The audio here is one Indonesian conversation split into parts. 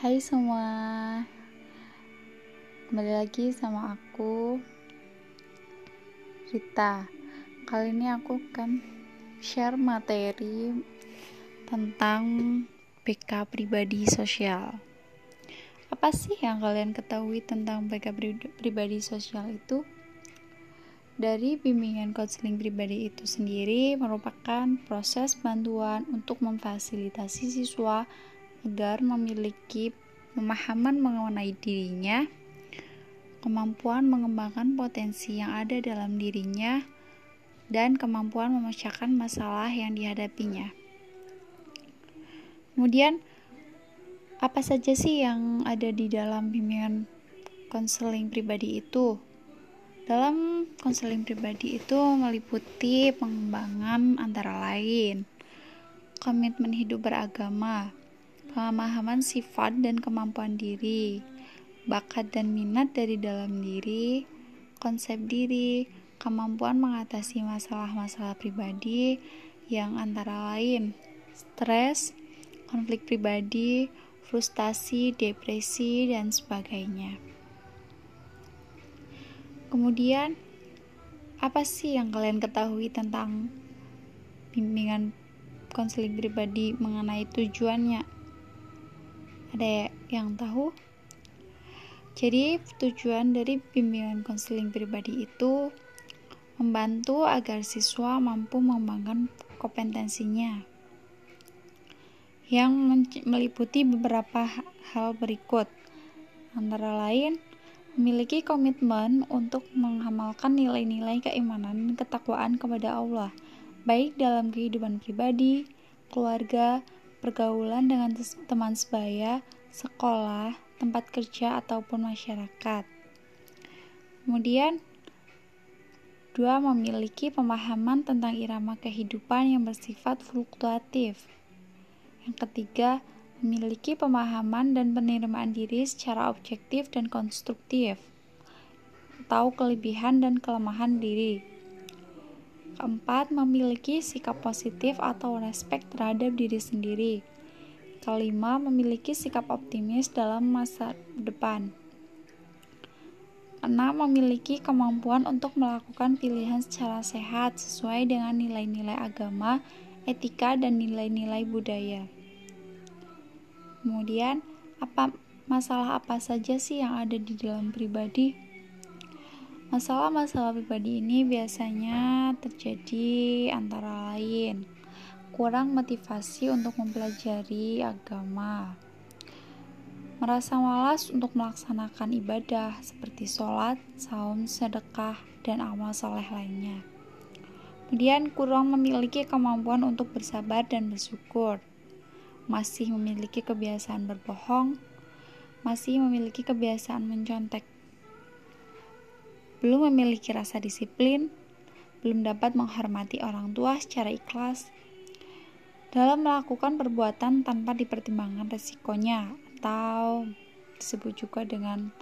Hai semua. Kembali lagi sama aku Rita. Kali ini aku akan share materi Tentang PK pribadi sosial. Apa sih yang kalian ketahui tentang PK pribadi sosial itu? Dari bimbingan konseling pribadi itu sendiri merupakan proses bantuan untuk memfasilitasi siswa agar memiliki pemahaman mengenai dirinya, kemampuan mengembangkan potensi yang ada dalam dirinya, dan kemampuan memecahkan masalah yang dihadapinya. Kemudian, apa saja sih yang ada di dalam bimbingan konseling pribadi itu? Dalam konseling pribadi itu meliputi pengembangan antara lain komitmen hidup beragama, pemahaman sifat dan kemampuan diri, bakat dan minat dari dalam diri, konsep diri, kemampuan mengatasi masalah-masalah pribadi yang antara lain stres, konflik pribadi, frustasi, depresi, dan sebagainya. Kemudian, apa sih yang kalian ketahui tentang bimbingan konseling pribadi mengenai tujuannya? Ada yang tahu? Jadi, tujuan dari bimbingan konseling pribadi itu membantu agar siswa mampu mengembangkan kompetensinya yang meliputi beberapa hal berikut. Antara lain, memiliki komitmen untuk mengamalkan nilai-nilai keimanan dan ketakwaan kepada Allah, baik dalam kehidupan pribadi, keluarga, pergaulan dengan teman sebaya, sekolah, tempat kerja, ataupun masyarakat. Kemudian, dua memiliki pemahaman tentang irama kehidupan yang bersifat fluktuatif. Yang ketiga, memiliki pemahaman dan penerimaan diri secara objektif dan konstruktif. Tahu kelebihan dan kelemahan diri. Keempat, memiliki sikap positif atau respek terhadap diri sendiri. Kelima, memiliki sikap optimis dalam masa depan. Enam, memiliki kemampuan untuk melakukan pilihan secara sehat sesuai dengan nilai-nilai agama, etika, dan nilai-nilai budaya. Kemudian, apa masalah apa saja sih yang ada di dalam pribadi? Masalah-masalah pribadi ini biasanya terjadi antara lain kurang motivasi untuk mempelajari agama, merasa malas untuk melaksanakan ibadah seperti sholat, saum, sedekah, dan amal soleh lainnya. Kemudian kurang memiliki kemampuan untuk bersabar dan bersyukur, masih memiliki kebiasaan berbohong, masih memiliki kebiasaan mencontek belum memiliki rasa disiplin, belum dapat menghormati orang tua secara ikhlas, dalam melakukan perbuatan tanpa dipertimbangkan resikonya, atau disebut juga dengan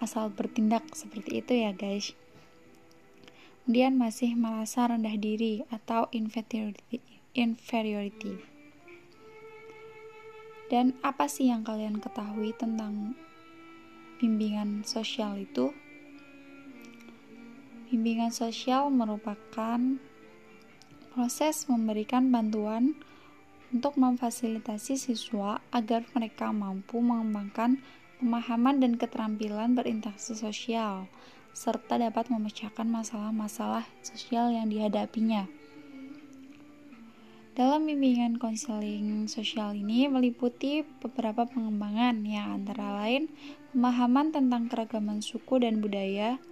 asal bertindak seperti itu ya guys. Kemudian masih merasa rendah diri atau inferiority. inferiority. Dan apa sih yang kalian ketahui tentang bimbingan sosial itu? Bimbingan sosial merupakan proses memberikan bantuan untuk memfasilitasi siswa agar mereka mampu mengembangkan pemahaman dan keterampilan berinteraksi sosial, serta dapat memecahkan masalah-masalah sosial yang dihadapinya. Dalam bimbingan konseling sosial ini meliputi beberapa pengembangan yang antara lain pemahaman tentang keragaman suku dan budaya,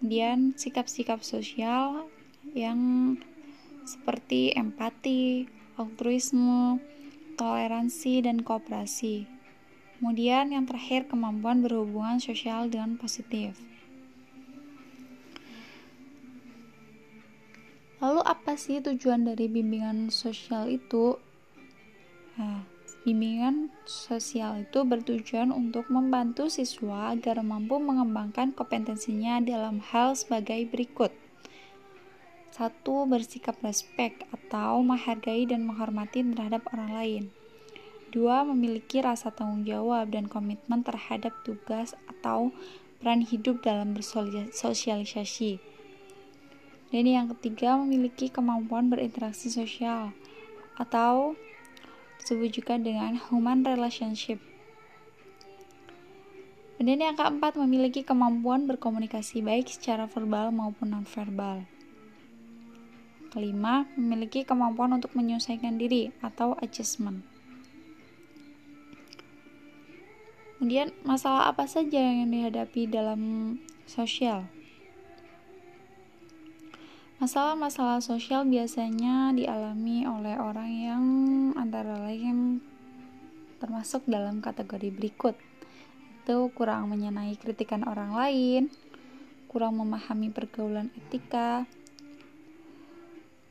kemudian sikap-sikap sosial yang seperti empati, altruisme, toleransi, dan kooperasi. Kemudian yang terakhir kemampuan berhubungan sosial dengan positif. Lalu apa sih tujuan dari bimbingan sosial itu? Nah, Bimbingan sosial itu bertujuan untuk membantu siswa agar mampu mengembangkan kompetensinya dalam hal sebagai berikut. Satu, bersikap respek atau menghargai dan menghormati terhadap orang lain. Dua, memiliki rasa tanggung jawab dan komitmen terhadap tugas atau peran hidup dalam bersosialisasi. Dan yang ketiga, memiliki kemampuan berinteraksi sosial atau disebut juga dengan human relationship. Dan yang keempat, memiliki kemampuan berkomunikasi baik secara verbal maupun nonverbal. Kelima, memiliki kemampuan untuk menyesuaikan diri atau adjustment. Kemudian, masalah apa saja yang dihadapi dalam sosial? Masalah-masalah sosial biasanya dialami oleh orang yang antara lain termasuk dalam kategori berikut. Itu kurang menyenangi kritikan orang lain, kurang memahami pergaulan etika,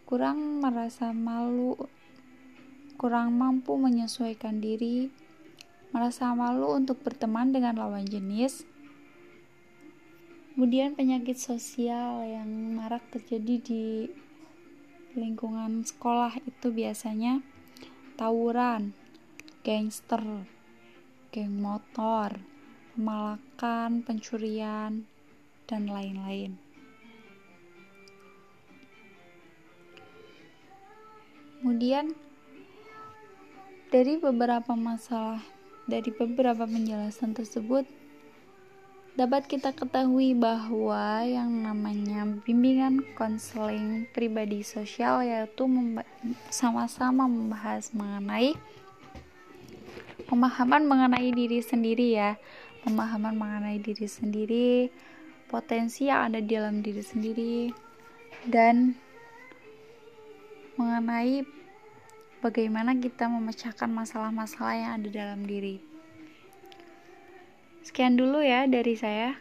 kurang merasa malu, kurang mampu menyesuaikan diri, merasa malu untuk berteman dengan lawan jenis, kemudian penyakit sosial yang marak terjadi di lingkungan sekolah itu biasanya tawuran, gangster, geng motor, pemalakan, pencurian, dan lain-lain. Kemudian dari beberapa masalah dari beberapa penjelasan tersebut dapat kita ketahui bahwa yang namanya bimbingan konseling pribadi sosial yaitu sama-sama membahas mengenai pemahaman mengenai diri sendiri ya pemahaman mengenai diri sendiri potensi yang ada di dalam diri sendiri dan mengenai bagaimana kita memecahkan masalah-masalah yang ada dalam diri. Sekian dulu ya dari saya.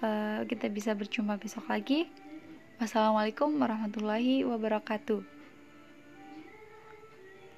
Uh, kita bisa berjumpa besok lagi. Wassalamualaikum warahmatullahi wabarakatuh.